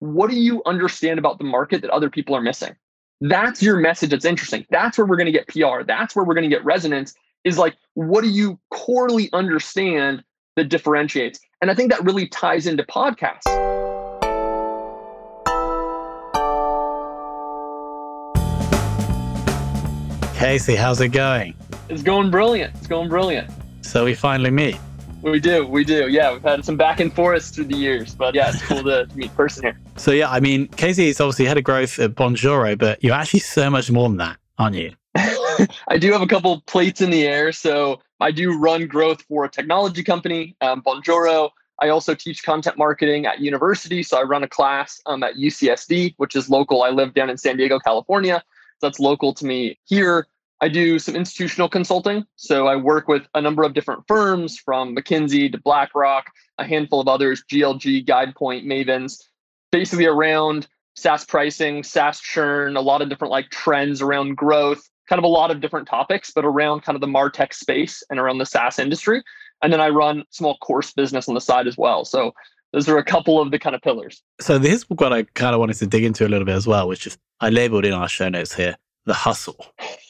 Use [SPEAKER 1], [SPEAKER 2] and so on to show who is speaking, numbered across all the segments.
[SPEAKER 1] what do you understand about the market that other people are missing? That's your message that's interesting. That's where we're going to get PR. That's where we're going to get resonance is like, what do you corely understand that differentiates? And I think that really ties into podcasts.
[SPEAKER 2] Casey, how's it going?
[SPEAKER 1] It's going brilliant. It's going brilliant.
[SPEAKER 2] So we finally meet.
[SPEAKER 1] We do, we do. Yeah, we've had some back and forth through the years, but yeah, it's cool to, meet person here.
[SPEAKER 2] So yeah, I mean, Casey is obviously head of growth at Bonjoro, but you're actually so much more than that, aren't you?
[SPEAKER 1] I do have a couple plates in the air. So I do run growth for a technology company, um, Bonjoro. I also teach content marketing at university. So I run a class um, at UCSD, which is local. I live down in San Diego, California. So that's local to me here. I do some institutional consulting. So I work with a number of different firms from McKinsey to BlackRock, a handful of others, GLG, GuidePoint, Mavens, basically around SaaS pricing, SaaS churn, a lot of different like trends around growth, kind of a lot of different topics, but around kind of the MarTech space and around the SaaS industry. And then I run small course business on the side as well. So those are a couple of the kind of pillars.
[SPEAKER 2] So this is what I kind of wanted to dig into a little bit as well, which is I labeled in our show notes here the hustle.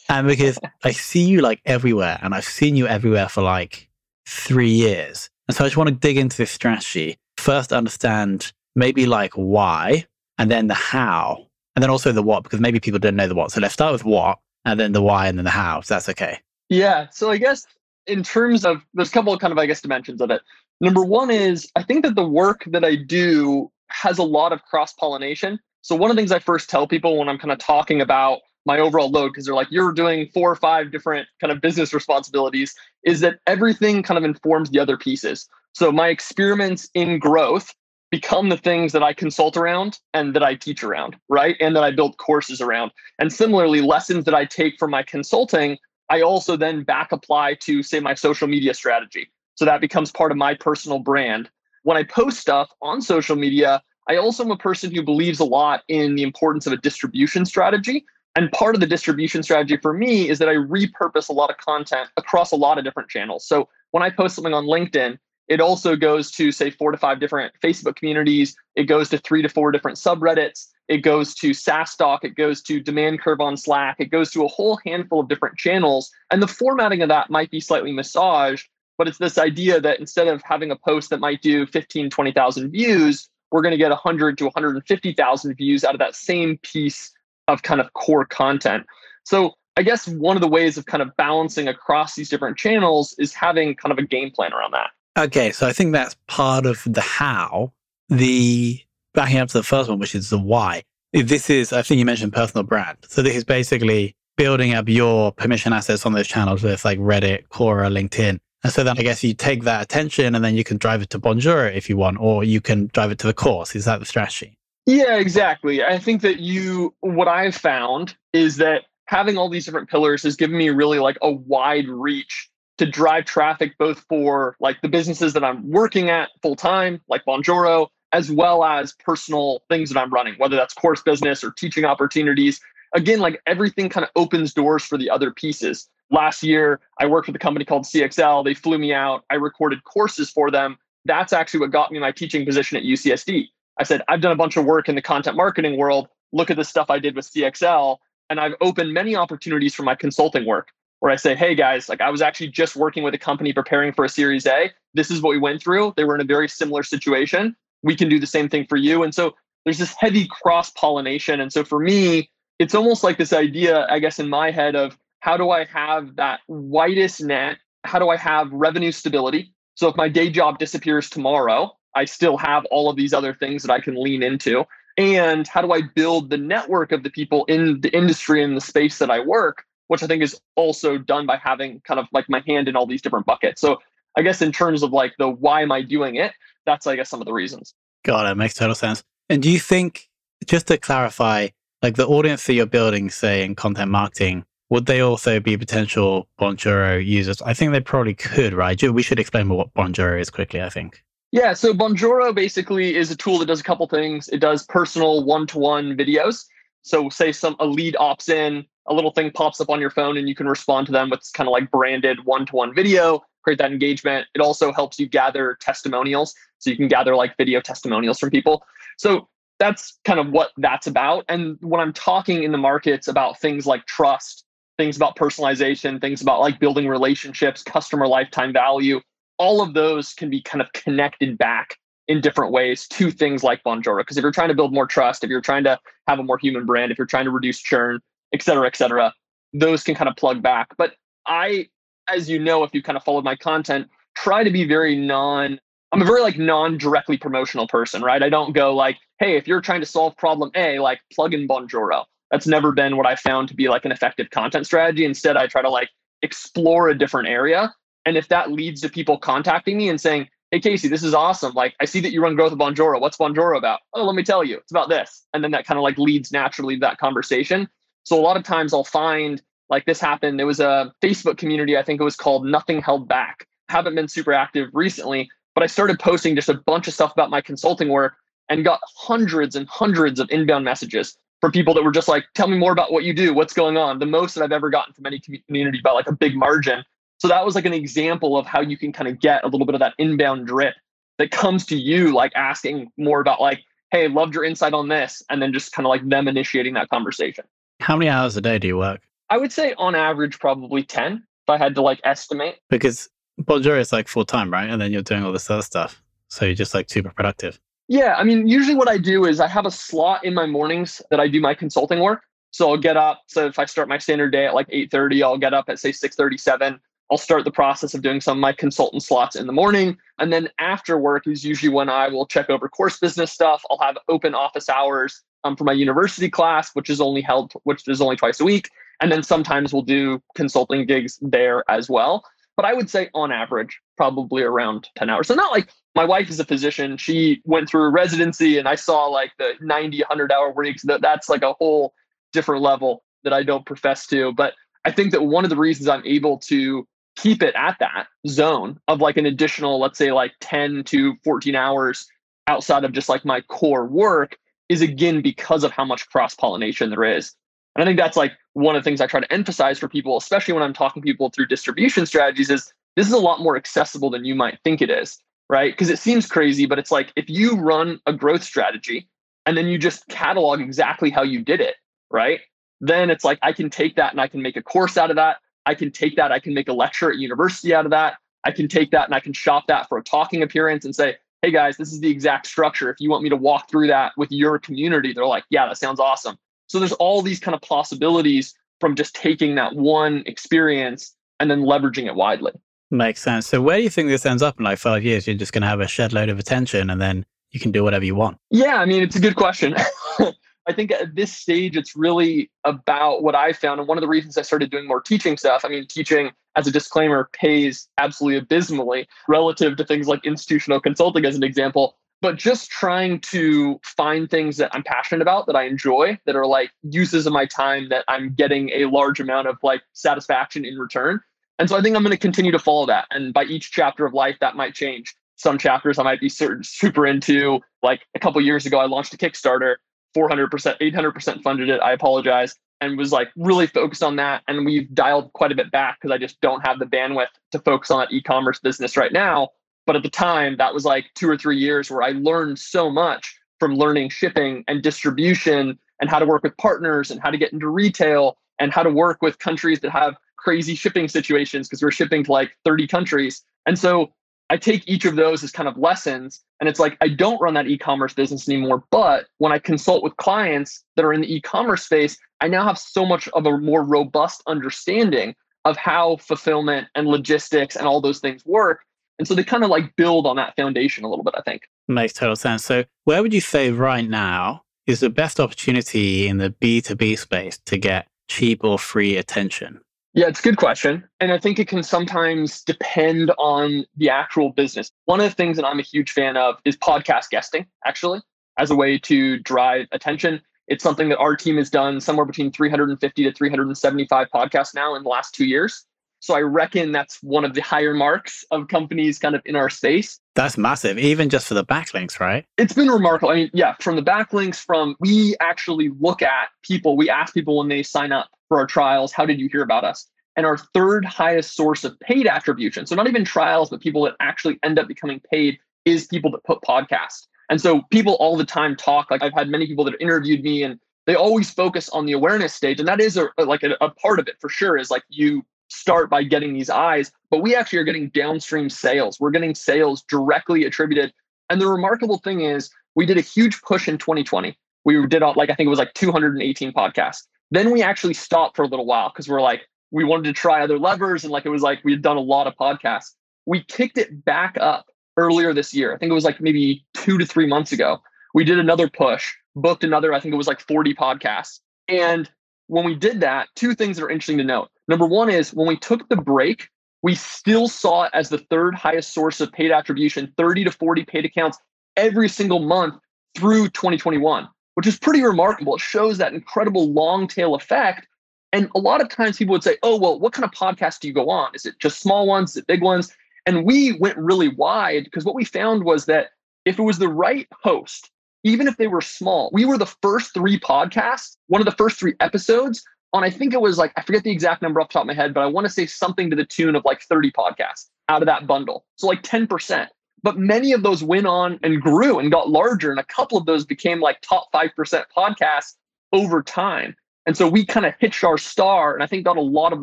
[SPEAKER 2] And because I see you like everywhere and I've seen you everywhere for like three years. And so I just want to dig into this strategy. First, understand maybe like why, and then the how, and then also the what, because maybe people don't know the what. So let's start with what, and then the why, and then the how. So that's okay.
[SPEAKER 1] Yeah. So I guess in terms of, there's a couple of kind of, I guess, dimensions of it. Number one is I think that the work that I do has a lot of cross pollination. So one of the things I first tell people when I'm kind of talking about my overall load because they're like you're doing four or five different kind of business responsibilities is that everything kind of informs the other pieces. So my experiments in growth become the things that i consult around and that i teach around right? And that i build courses around. And similarly lessons that i take from my consulting i also then back apply to say my social media strategy. So that becomes part of my personal brand. When i post stuff on social media I also am a person who believes a lot in the importance of a distribution strategy. And part of the distribution strategy for me is that I repurpose a lot of content across a lot of different channels. So when I post something on LinkedIn, it also goes to say four to five different Facebook communities. It goes to three to four different subreddits. It goes to SaaStock. It goes to Demand Curve on Slack. It goes to a whole handful of different channels. And the formatting of that might be slightly massaged, but it's this idea that instead of having a post that might do 15, 20,000 views, we're going to get 100 to 150,000 views out of that same piece of kind of core content. So I guess one of the ways of kind of balancing across these different channels is having kind of a game plan around that.
[SPEAKER 2] Okay, so I think that's part of the how. The backing up to the first one, which is the why. This is, I think you mentioned personal brand. So this is basically building up your permission assets on those channels with like Reddit, Quora, LinkedIn. And so then I guess you take that attention and then you can drive it to Bonjoro if you want, or you can drive it to the course. Is that the strategy?
[SPEAKER 1] Yeah, exactly. I think that you, what I've found is that having all these different pillars has given me really like a wide reach to drive traffic both for like the businesses that I'm working at full time, like Bonjoro, as well as personal things that I'm running, whether that's course business or teaching opportunities. Again, like everything kind of opens doors for the other pieces. Last year, I worked with a company called CXL. They flew me out. I recorded courses for them. That's actually what got me my teaching position at UCSD. I said, I've done a bunch of work in the content marketing world. Look at the stuff I did with CXL. And I've opened many opportunities for my consulting work where I say, hey guys, like I was actually just working with a company preparing for a series A. This is what we went through. They were in a very similar situation. We can do the same thing for you. And so there's this heavy cross pollination. And so for me, it's almost like this idea, I guess, in my head of how do I have that widest net? How do I have revenue stability? So if my day job disappears tomorrow, I still have all of these other things that I can lean into. And how do I build the network of the people in the industry and the space that I work, which I think is also done by having kind of like my hand in all these different buckets. So I guess in terms of like the why am I doing it, that's I guess some of the reasons.
[SPEAKER 2] Got it. Makes total sense. And do you think, just to clarify, like the audience that you're building, say in content marketing, would they also be potential Bonjoro users? I think they probably could, right? We should explain what Bonjoro is quickly, I think.
[SPEAKER 1] Yeah, so Bonjoro basically is a tool that does a couple things. It does personal one-to-one videos. So say some a lead opts in, a little thing pops up on your phone and you can respond to them with kind of like branded one-to-one video, create that engagement. It also helps you gather testimonials. So you can gather like video testimonials from people. So that's kind of what that's about. And when I'm talking in the markets about things like trust, things about personalization, things about like building relationships, customer lifetime value, all of those can be kind of connected back in different ways to things like Bonjoro. Because if you're trying to build more trust, if you're trying to have a more human brand, if you're trying to reduce churn, et cetera, et cetera, those can kind of plug back. But I, as you know, if you kind of followed my content, try to be very non I'm a very like non-directly promotional person, right? I don't go like, hey, if you're trying to solve problem A, like plug in Bonjoro. That's never been what I found to be like an effective content strategy. Instead, I try to like explore a different area. And if that leads to people contacting me and saying, hey, Casey, this is awesome. Like, I see that you run growth of Bonjoro. What's Bonjoro about? Oh, let me tell you. It's about this. And then that kind of like leads naturally to that conversation. So a lot of times I'll find like this happened. There was a Facebook community, I think it was called Nothing Held Back. Haven't been super active recently, but I started posting just a bunch of stuff about my consulting work and got hundreds and hundreds of inbound messages from people that were just like, tell me more about what you do, what's going on. The most that I've ever gotten from any community about like a big margin. So that was like an example of how you can kind of get a little bit of that inbound drip that comes to you, like asking more about like, hey, loved your insight on this. And then just kind of like them initiating that conversation.
[SPEAKER 2] How many hours a day do you work?
[SPEAKER 1] I would say on average, probably 10 if I had to like estimate.
[SPEAKER 2] Because Bonjoro is like full time, right? And then you're doing all this other stuff. So you're just like super productive.
[SPEAKER 1] Yeah. I mean, usually what I do is I have a slot in my mornings that I do my consulting work. So I'll get up. So if I start my standard day at like 8:30, I'll get up at say 6:37. I'll start the process of doing some of my consultant slots in the morning. And then after work is usually when I will check over course business stuff. I'll have open office hours um, for my university class, which is only held, which is only twice a week. And then sometimes we'll do consulting gigs there as well but I would say on average, probably around 10 hours. So not like my wife is a physician. She went through residency and I saw like the 90, 100 hour weeks. That, that's like a whole different level that I don't profess to. But I think that one of the reasons I'm able to keep it at that zone of like an additional, let's say like 10 to 14 hours outside of just like my core work is again because of how much cross pollination there is. And I think that's like one of the things I try to emphasize for people, especially when I'm talking people through distribution strategies, is this is a lot more accessible than you might think it is, right? Because it seems crazy, but it's like if you run a growth strategy and then you just catalog exactly how you did it, right? Then it's like I can take that and I can make a course out of that. I can take that, I can make a lecture at university out of that. I can take that and I can shop that for a talking appearance and say, hey guys, this is the exact structure. If you want me to walk through that with your community, they're like, yeah, that sounds awesome. So there's all these kind of possibilities from just taking that one experience and then leveraging it widely.
[SPEAKER 2] Makes sense. So where do you think this ends up in like five years? You're just going to have a shed load of attention and then you can do whatever you want.
[SPEAKER 1] Yeah, I mean, it's a good question. I think at this stage, it's really about what I found. And one of the reasons I started doing more teaching stuff, I mean, teaching as a disclaimer pays absolutely abysmally relative to things like institutional consulting, as an example but just trying to find things that I'm passionate about, that I enjoy, that are like uses of my time that I'm getting a large amount of like satisfaction in return. And so I think I'm going to continue to follow that. And by each chapter of life, that might change. Some chapters I might be super into. Like a couple years ago, I launched a Kickstarter, 400%, 800% funded it. I apologize. And was like really focused on that. And we've dialed quite a bit back because I just don't have the bandwidth to focus on that e commerce business right now. But at the time, that was like two or three years where I learned so much from learning shipping and distribution and how to work with partners and how to get into retail and how to work with countries that have crazy shipping situations because we're shipping to like 30 countries. And so I take each of those as kind of lessons. And it's like, I don't run that e commerce business anymore. But when I consult with clients that are in the e commerce space, I now have so much of a more robust understanding of how fulfillment and logistics and all those things work and so they kind of like build on that foundation a little bit, I think.
[SPEAKER 2] Makes total sense. So, where would you say right now is the best opportunity in the B2B space to get cheap or free attention?
[SPEAKER 1] Yeah, it's a good question. And I think it can sometimes depend on the actual business. One of the things that I'm a huge fan of is podcast guesting, actually, as a way to drive attention. It's something that our team has done somewhere between 350 to 375 podcasts now in the last two years. So I reckon that's one of the higher marks of companies kind of in our space.
[SPEAKER 2] That's massive, even just for the backlinks, right?
[SPEAKER 1] It's been remarkable. I mean, yeah, from the backlinks, from we actually look at people, we ask people when they sign up for our trials, how did you hear about us? And our third highest source of paid attribution, so not even trials, but people that actually end up becoming paid, is people that put podcast. And so people all the time talk, like I've had many people that interviewed me and they always focus on the awareness stage. And that is a, like a, a part of it for sure is like you start by getting these eyes, but we actually are getting downstream sales. We're getting sales directly attributed. And the remarkable thing is we did a huge push in 2020. We did uh, like, I think it was like 218 podcasts. Then we actually stopped for a little while because we're like, we wanted to try other levers. And like, it was like we had done a lot of podcasts. We kicked it back up earlier this year. I think it was like maybe two to three months ago. We did another push, booked another, I think it was like 40 podcasts. And when we did that, two things that are interesting to note. Number one is when we took the break, we still saw it as the third highest source of paid attribution, 30 to 40 paid accounts every single month through 2021, which is pretty remarkable. It shows that incredible long tail effect. And a lot of times people would say, oh, well, what kind of podcast do you go on? Is it just small ones? Is it big ones? And we went really wide because what we found was that if it was the right host, even if they were small, we were the first three podcasts, one of the first three episodes on, I think it was like, I forget the exact number off the top of my head, but I want to say something to the tune of like 30 podcasts out of that bundle. So like 10%. But many of those went on and grew and got larger. And a couple of those became like top 5% podcasts over time. And so we kind of hitched our star and I think got a lot of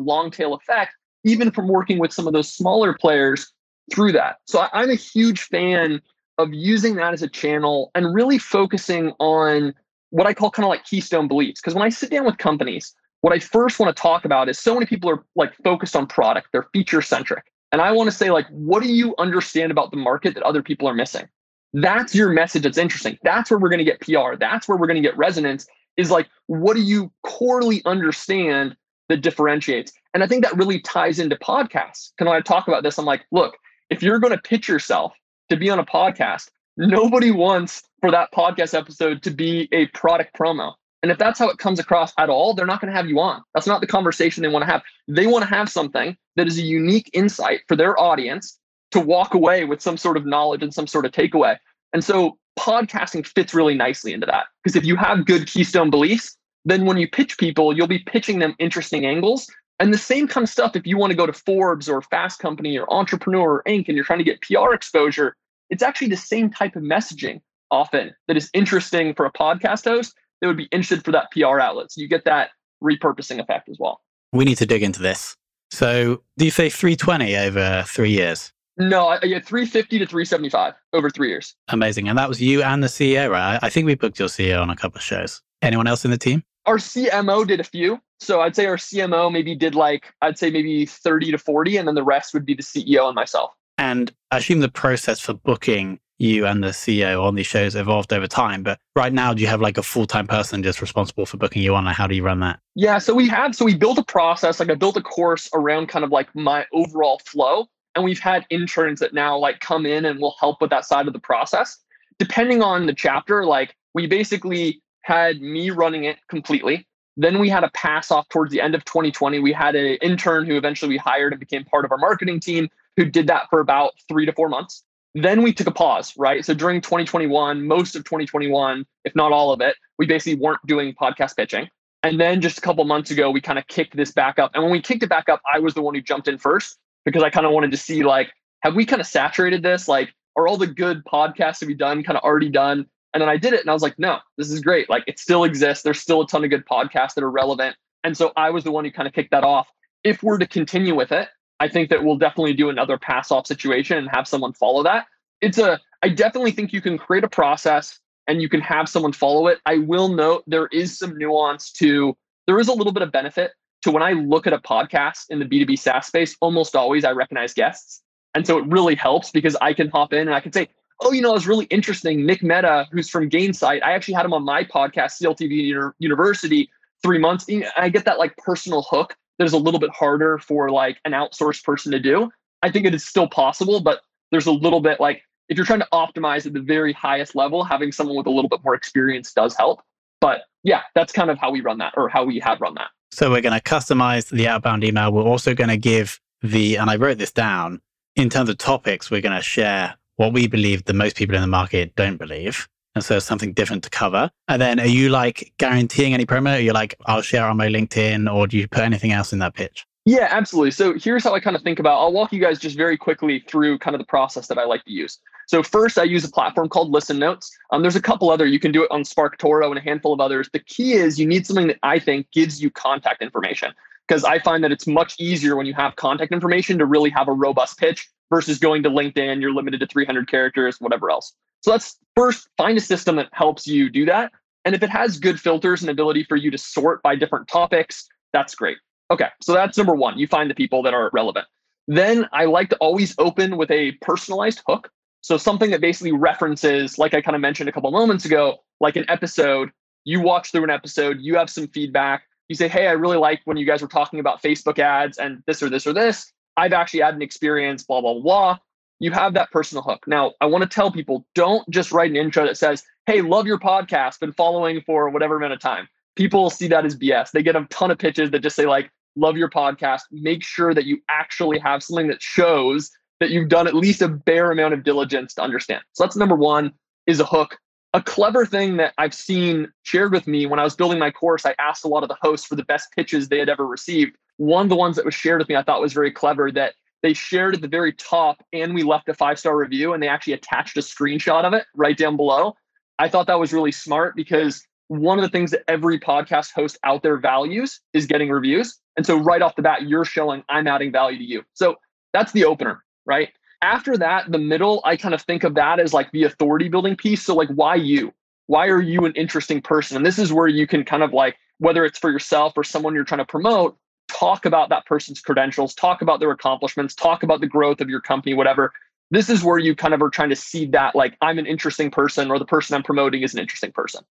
[SPEAKER 1] long tail effect, even from working with some of those smaller players through that. So I, I'm a huge fan of using that as a channel and really focusing on what I call kind of like keystone beliefs. Because when I sit down with companies, what I first want to talk about is so many people are like focused on product, they're feature centric. And I want to say, like, what do you understand about the market that other people are missing? That's your message that's interesting. That's where we're going to get PR. That's where we're going to get resonance is like, what do you corely understand that differentiates? And I think that really ties into podcasts. Can I talk about this? I'm like, look, if you're going to pitch yourself to be on a podcast, nobody wants for that podcast episode to be a product promo. And if that's how it comes across at all, they're not going to have you on. That's not the conversation they want to have. They want to have something that is a unique insight for their audience to walk away with some sort of knowledge and some sort of takeaway. And so podcasting fits really nicely into that. Because if you have good keystone beliefs, then when you pitch people, you'll be pitching them interesting angles and the same kind of stuff, if you want to go to Forbes or Fast Company or Entrepreneur or Inc. and you're trying to get PR exposure, it's actually the same type of messaging often that is interesting for a podcast host that would be interested for that PR outlet. So you get that repurposing effect as well.
[SPEAKER 2] We need to dig into this. So do you say 320 over three years?
[SPEAKER 1] No, I, yeah, 350 to 375 over three years.
[SPEAKER 2] Amazing. And that was you and the CEO, right? I think we booked your CEO on a couple of shows. Anyone else in the team?
[SPEAKER 1] Our CMO did a few. So I'd say our CMO maybe did like, I'd say maybe 30 to 40, and then the rest would be the CEO and myself.
[SPEAKER 2] And I assume the process for booking you and the CEO on these shows evolved over time. But right now, do you have like a full time person just responsible for booking you on? And how do you run that?
[SPEAKER 1] Yeah. So we have, so we built a process, like I built a course around kind of like my overall flow. And we've had interns that now like come in and will help with that side of the process. Depending on the chapter, like we basically had me running it completely. Then we had a pass off towards the end of 2020. We had an intern who eventually we hired and became part of our marketing team who did that for about three to four months. Then we took a pause, right? So during 2021, most of 2021, if not all of it, we basically weren't doing podcast pitching. And then just a couple months ago, we kind of kicked this back up. And when we kicked it back up, I was the one who jumped in first because I kind of wanted to see like, have we kind of saturated this? Like, are all the good podcasts that we've done kind of already done? And then I did it and I was like, no, this is great. Like it still exists. There's still a ton of good podcasts that are relevant. And so I was the one who kind of kicked that off. If we're to continue with it, I think that we'll definitely do another pass off situation and have someone follow that. It's a, I definitely think you can create a process and you can have someone follow it. I will note there is some nuance to, there is a little bit of benefit to when I look at a podcast in the B2B SaaS space, almost always I recognize guests. And so it really helps because I can hop in and I can say, oh, you know, it's really interesting. Nick Mehta, who's from Gainsight, I actually had him on my podcast, CLTV University, three months. And I get that like personal hook that is a little bit harder for like an outsourced person to do. I think it is still possible, but there's a little bit like if you're trying to optimize at the very highest level, having someone with a little bit more experience does help. But yeah, that's kind of how we run that or how we have run that.
[SPEAKER 2] So we're going to customize the outbound email. We're also going to give the, and I wrote this down in terms of topics, we're going to share what we believe the most people in the market don't believe. And so something different to cover. And then are you like guaranteeing any promo? Are you like, I'll share on my LinkedIn or do you put anything else in that pitch?
[SPEAKER 1] Yeah, absolutely. So here's how I kind of think about. I'll walk you guys just very quickly through kind of the process that I like to use. So first, I use a platform called Listen Notes. Um, there's a couple other. You can do it on SparkToro and a handful of others. The key is you need something that I think gives you contact information because I find that it's much easier when you have contact information to really have a robust pitch versus going to LinkedIn. You're limited to 300 characters, whatever else. So let's first find a system that helps you do that. And if it has good filters and ability for you to sort by different topics, that's great. Okay, so that's number one. You find the people that are relevant. Then I like to always open with a personalized hook. So something that basically references, like I kind of mentioned a couple moments ago, like an episode. You watch through an episode, you have some feedback. You say, hey, I really like when you guys were talking about Facebook ads and this or this or this. I've actually had an experience, blah, blah, blah. You have that personal hook. Now, I want to tell people don't just write an intro that says, hey, love your podcast, been following for whatever amount of time. People see that as BS. They get a ton of pitches that just say, like, love your podcast. Make sure that you actually have something that shows that you've done at least a bare amount of diligence to understand. So that's number one is a hook. A clever thing that I've seen shared with me when I was building my course, I asked a lot of the hosts for the best pitches they had ever received. One of the ones that was shared with me I thought was very clever that they shared at the very top and we left a five star review and they actually attached a screenshot of it right down below. I thought that was really smart because one of the things that every podcast host out there values is getting reviews. And so right off the bat, you're showing I'm adding value to you. So that's the opener, right? After that, the middle, I kind of think of that as like the authority building piece. So, like, why you? Why are you an interesting person? And this is where you can kind of like, whether it's for yourself or someone you're trying to promote, talk about that person's credentials, talk about their accomplishments, talk about the growth of your company, whatever. This is where you kind of are trying to see that, like, I'm an interesting person or the person I'm promoting is an interesting person.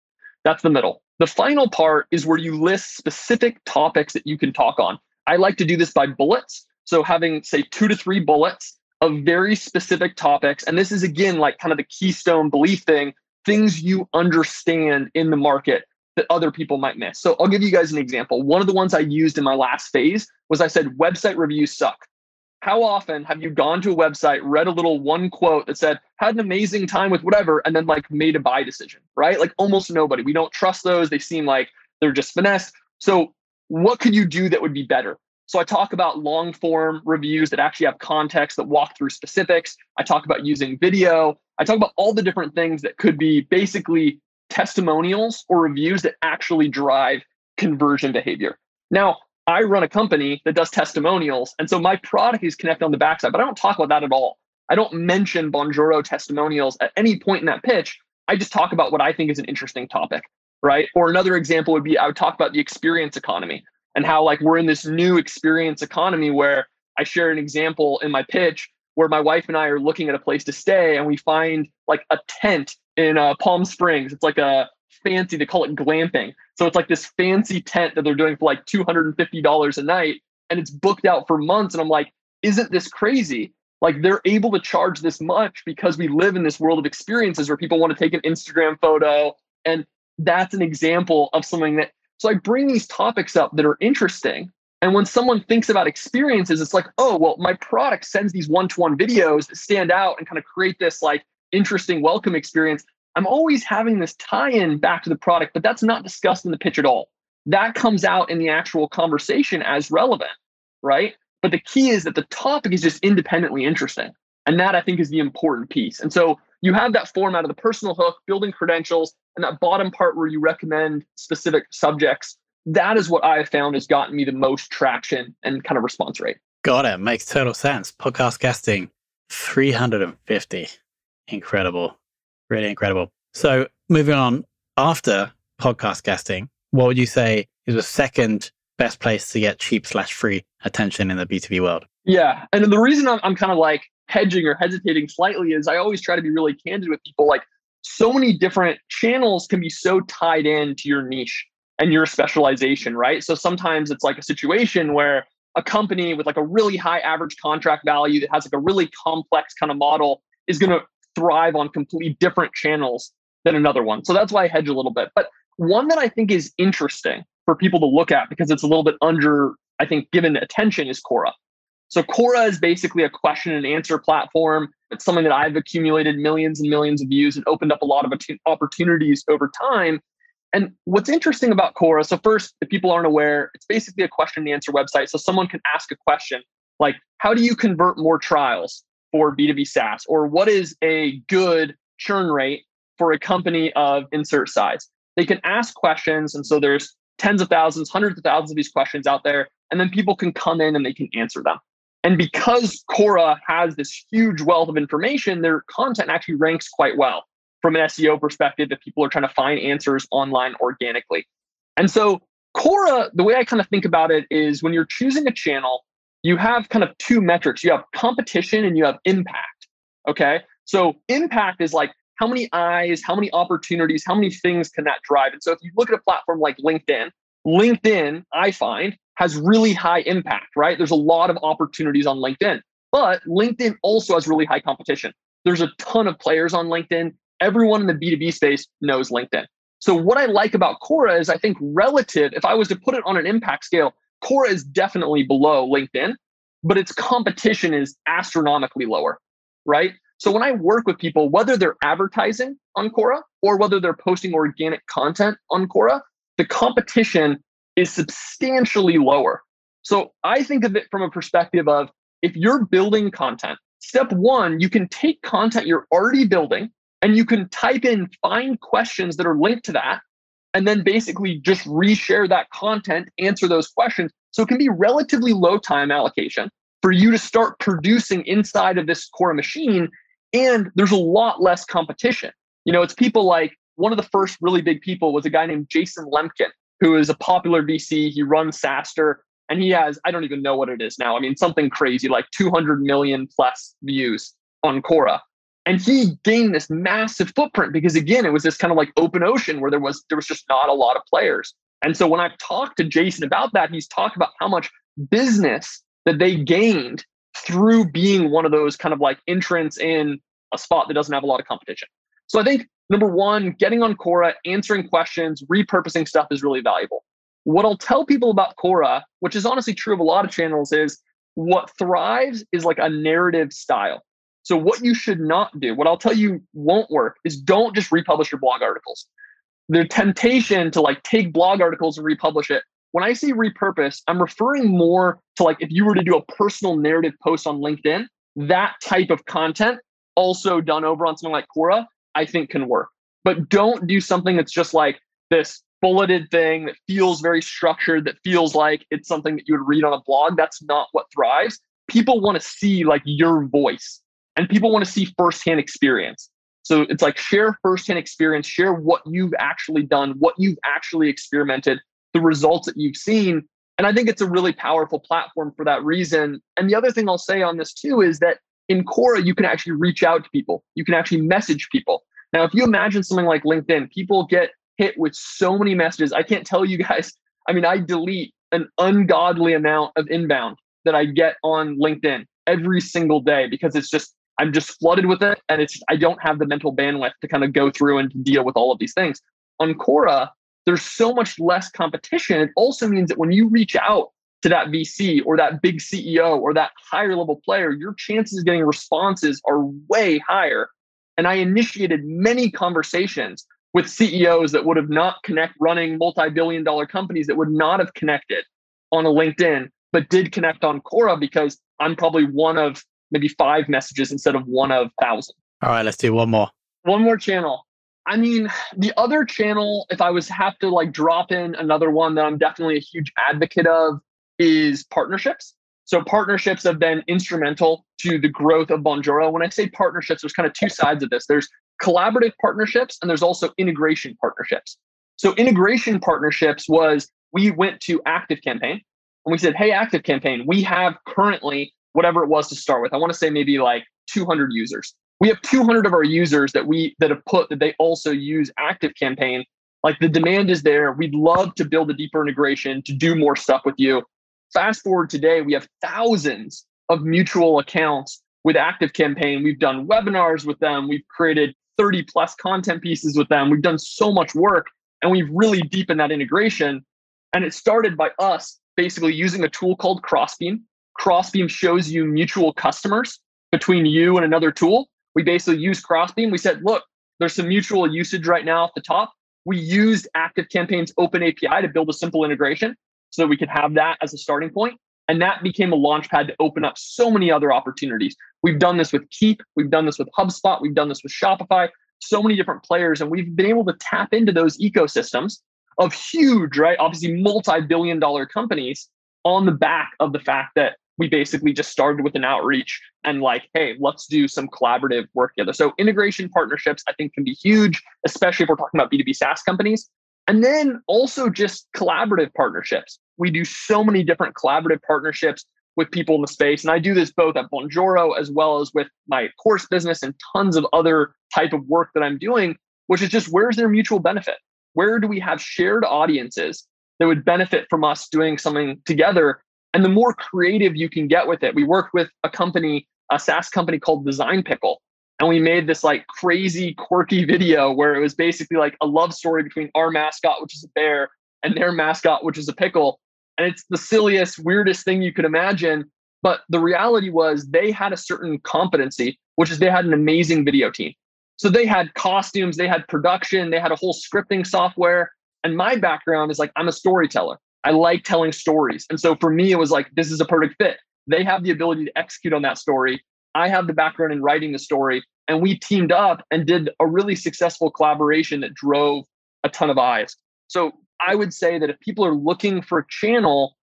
[SPEAKER 1] That's the middle. The final part is where you list specific topics that you can talk on. I like to do this by bullets. So having, say, two to three bullets of very specific topics. And this is, again, like kind of the keystone belief thing things you understand in the market that other people might miss. So I'll give you guys an example. One of the ones I used in my last phase was I said, website reviews suck. How often have you gone to a website, read a little one quote that said, had an amazing time with whatever, and then like made a buy decision, right? Like almost nobody. We don't trust those. They seem like they're just finesse. So, what could you do that would be better? So, I talk about long form reviews that actually have context that walk through specifics. I talk about using video. I talk about all the different things that could be basically testimonials or reviews that actually drive conversion behavior. Now, I run a company that does testimonials. And so my product is connected on the backside, but I don't talk about that at all. I don't mention Bonjoro testimonials at any point in that pitch. I just talk about what I think is an interesting topic, right? Or another example would be I would talk about the experience economy and how like we're in this new experience economy where I share an example in my pitch where my wife and I are looking at a place to stay and we find like a tent in uh, Palm Springs. It's like a fancy, they call it glamping. So it's like this fancy tent that they're doing for like $250 a night and it's booked out for months. And I'm like, isn't this crazy? Like they're able to charge this much because we live in this world of experiences where people want to take an Instagram photo. And that's an example of something that, so I bring these topics up that are interesting. And when someone thinks about experiences, it's like, oh, well, my product sends these one to one videos that stand out and kind of create this like interesting welcome experience. I'm always having this tie in back to the product, but that's not discussed in the pitch at all. That comes out in the actual conversation as relevant, right? But the key is that the topic is just independently interesting. And that I think is the important piece. And so you have that format of the personal hook, building credentials, and that bottom part where you recommend specific subjects. That is what I have found has gotten me the most traction and kind of response rate.
[SPEAKER 2] Got it. Makes total sense. Podcast guesting, 350. Incredible. Really incredible. So moving on, after podcast guesting, what would you say is the second best place to get cheap slash free attention in the B2B world?
[SPEAKER 1] Yeah. And the reason I'm, I'm kind of like hedging or hesitating slightly is I always try to be really candid with people. Like so many different channels can be so tied in to your niche and your specialization, right? So sometimes it's like a situation where a company with like a really high average contract value that has like a really complex kind of model is going to thrive on completely different channels than another one. So that's why I hedge a little bit. But one that I think is interesting for people to look at because it's a little bit under, I think, given attention is Quora. So Quora is basically a question and answer platform. It's something that I've accumulated millions and millions of views and opened up a lot of opportunities over time. And what's interesting about Quora, so first, if people aren't aware, it's basically a question and answer website. So someone can ask a question like, how do you convert more trials for B2B SaaS? Or what is a good churn rate for a company of insert size? They can ask questions. And so there's tens of thousands, hundreds of thousands of these questions out there. And then people can come in and they can answer them. And because Quora has this huge wealth of information, their content actually ranks quite well from an SEO perspective if people are trying to find answers online organically. And so Quora, the way I kind of think about it is when you're choosing a channel, you have kind of two metrics. You have competition and you have impact. Okay. So impact is like how many eyes, how many opportunities, how many things can that drive? And so if you look at a platform like LinkedIn, LinkedIn, I find, has really high impact, right? There's a lot of opportunities on LinkedIn, but LinkedIn also has really high competition. There's a ton of players on LinkedIn. Everyone in the B2B space knows LinkedIn. So, what I like about Quora is I think relative, if I was to put it on an impact scale, Quora is definitely below LinkedIn, but its competition is astronomically lower, right? So when I work with people, whether they're advertising on Quora or whether they're posting organic content on Quora, the competition is substantially lower. So I think of it from a perspective of if you're building content, step one, you can take content you're already building and you can type in find questions that are linked to that and then basically just reshare that content, answer those questions. So it can be relatively low time allocation for you to start producing inside of this Quora machine and there's a lot less competition. You know, it's people like one of the first really big people was a guy named Jason Lemkin, who is a popular VC. He runs SaaStr and he has, I don't even know what it is now. I mean, something crazy like 200 million plus views on Quora. And he gained this massive footprint because again, it was this kind of like open ocean where there was there was just not a lot of players. And so when I've talked to Jason about that, he's talked about how much business that they gained through being one of those kind of like entrants in a spot that doesn't have a lot of competition. So I think number one, getting on Quora, answering questions, repurposing stuff is really valuable. What I'll tell people about Quora, which is honestly true of a lot of channels, is what thrives is like a narrative style. So what you should not do, what I'll tell you won't work, is don't just republish your blog articles. The temptation to like take blog articles and republish it when I say repurpose, I'm referring more to like if you were to do a personal narrative post on LinkedIn, that type of content also done over on something like Quora, I think can work. But don't do something that's just like this bulleted thing that feels very structured, that feels like it's something that you would read on a blog. That's not what thrives. People want to see like your voice and people want to see firsthand experience. So it's like share firsthand experience, share what you've actually done, what you've actually experimented, the results that you've seen. And I think it's a really powerful platform for that reason. And the other thing I'll say on this too is that in Quora, you can actually reach out to people. You can actually message people. Now, if you imagine something like LinkedIn, people get hit with so many messages. I can't tell you guys. I mean, I delete an ungodly amount of inbound that I get on LinkedIn every single day because it's just, I'm just flooded with it. And it's, I don't have the mental bandwidth to kind of go through and deal with all of these things. On Quora, there's so much less competition. It also means that when you reach out to that VC or that big CEO or that higher level player, your chances of getting responses are way higher. And I initiated many conversations with CEOs that would have not connect running multi-billion dollar companies that would not have connected on a LinkedIn, but did connect on Quora because I'm probably one of maybe five messages instead of one of thousand.
[SPEAKER 2] All right, let's do one more.
[SPEAKER 1] One more channel. I mean, the other channel, if I was have to like drop in another one that I'm definitely a huge advocate of, is partnerships. So partnerships have been instrumental to the growth of Bonjoro. When I say partnerships, there's kind of two sides of this. There's collaborative partnerships and there's also integration partnerships. So integration partnerships was we went to Active Campaign and we said, "Hey, Active Campaign, we have currently whatever it was to start with. I want to say maybe like 200 users. We have 200 of our users that we that have put that they also use active campaign. Like the demand is there. We'd love to build a deeper integration to do more stuff with you. Fast forward today we have thousands of mutual accounts with active campaign. We've done webinars with them. We've created 30 plus content pieces with them. We've done so much work and we've really deepened that integration. And it started by us basically using a tool called crossbeam crossbeam shows you mutual customers between you and another tool we basically used Crossbeam. We said, look, there's some mutual usage right now at the top. we used Active Campaign's open API to build a simple integration so that we could have that as a starting point. And that became a launchpad to open up so many other opportunities. We've done this with Keap, we've done this with HubSpot, we've done this with Shopify, so many different players, and we've been able to tap into those ecosystems of huge, right? Obviously, multi billion dollar companies on the back of the fact that we basically just started with an outreach and like, hey, let's do some collaborative work together. So integration partnerships, I think, can be huge, especially if we're talking about B2B SaaS companies. And then also just collaborative partnerships. We do so many different collaborative partnerships with people in the space. And I do this both at Bonjoro as well as with my course business and tons of other type of work that I'm doing, which is just where's their mutual benefit? Where do we have shared audiences that would benefit from us doing something together and the more creative you can get with it, we worked with a company, a SaaS company called Design Pickle. And we made this like crazy, quirky video where it was basically like a love story between our mascot, which is a bear, and their mascot, which is a pickle. And it's the silliest, weirdest thing you could imagine. But the reality was they had a certain competency, which is they had an amazing video team. So they had costumes, they had production, they had a whole scripting software. And my background is like, I'm a storyteller. I like telling stories. And so for me, it was like, this is a perfect fit. They have the ability to execute on that story. I have the background in writing the story. And we teamed up and did a really successful collaboration that drove a ton of eyes. So I would say that if people are looking for a channel,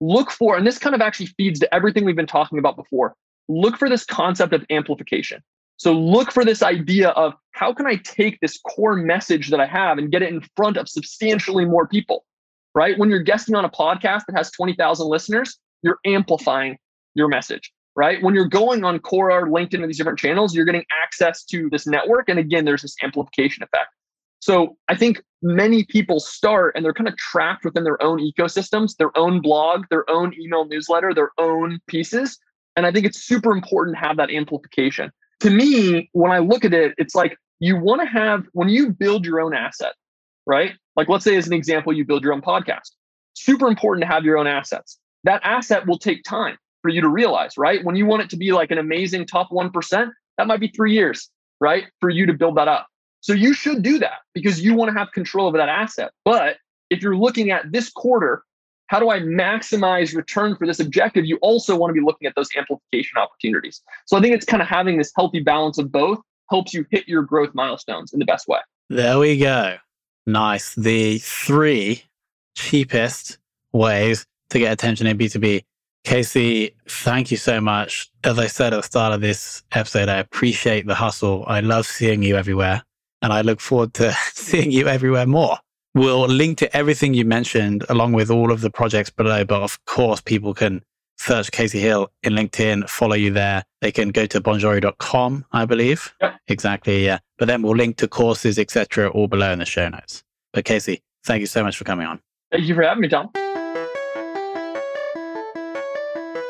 [SPEAKER 1] look for, and this kind of actually feeds to everything we've been talking about before, look for this concept of amplification. So look for this idea of how can I take this core message that I have and get it in front of substantially more people? Right? When you're guesting on a podcast that has 20,000 listeners, you're amplifying your message, right? When you're going on Quora, LinkedIn, or these different channels, you're getting access to this network. And again, there's this amplification effect. So I think many people start and they're kind of trapped within their own ecosystems, their own blog, their own email newsletter, their own pieces. And I think it's super important to have that amplification. To me, when I look at it, it's like you want to have, when you build your own asset, right? Like, let's say, as an example, you build your own podcast. Super important to have your own assets. That asset will take time for you to realize, right? When you want it to be like an amazing top 1%, that might be three years, right? For you to build that up. So you should do that because you want to have control over that asset. But if you're looking at this quarter, how do I maximize return for this objective? You also want to be looking at those amplification opportunities. So I think it's kind of having this healthy balance of both helps you hit your growth milestones in the best way.
[SPEAKER 2] There we go. Nice. The three cheapest ways to get attention in B2B. Casey, thank you so much. As I said at the start of this episode, I appreciate the hustle. I love seeing you everywhere and I look forward to seeing you everywhere more. We'll link to everything you mentioned along with all of the projects below, but of course, people can search Casey Hill in LinkedIn, follow you there. They can go to bonjoro.com, I believe.
[SPEAKER 1] Yep.
[SPEAKER 2] Exactly, yeah. But then we'll link to courses, etc., all below in the show notes. But Casey, thank you so much for coming on.
[SPEAKER 1] Thank you for having me, Tom.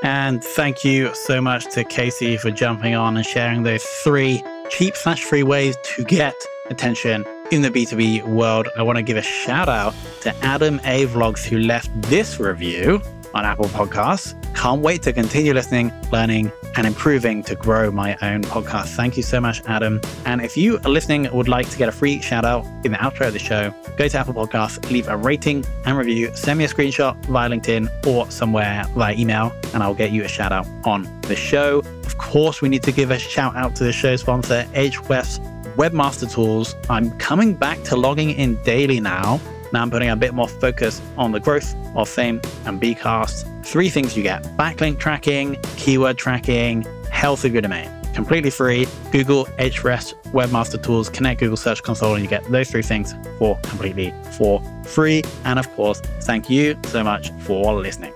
[SPEAKER 2] And thank you so much to Casey for jumping on and sharing those three cheap slash free ways to get attention in the B2B world. I want to give a shout out to Adam A. Vlogs who left this review on Apple Podcasts. Can't wait to continue listening, learning, and improving to grow my own podcast. Thank you so much, Adam. And if you are listening would like to get a free shout out in the outro of the show, go to Apple Podcasts, leave a rating and review, send me a screenshot via LinkedIn or somewhere via email, and I'll get you a shout out on the show. Of course, we need to give a shout out to the show sponsor, Ahrefs Webmaster Tools. I'm coming back to logging in daily now now I'm putting a bit more focus on the growth of Fame and Bcast. Three things you get backlink tracking, keyword tracking, health of your domain. Completely free. Google Ahrefs Webmaster Tools, connect Google Search Console, and you get those three things for completely for free. And of course, thank you so much for listening.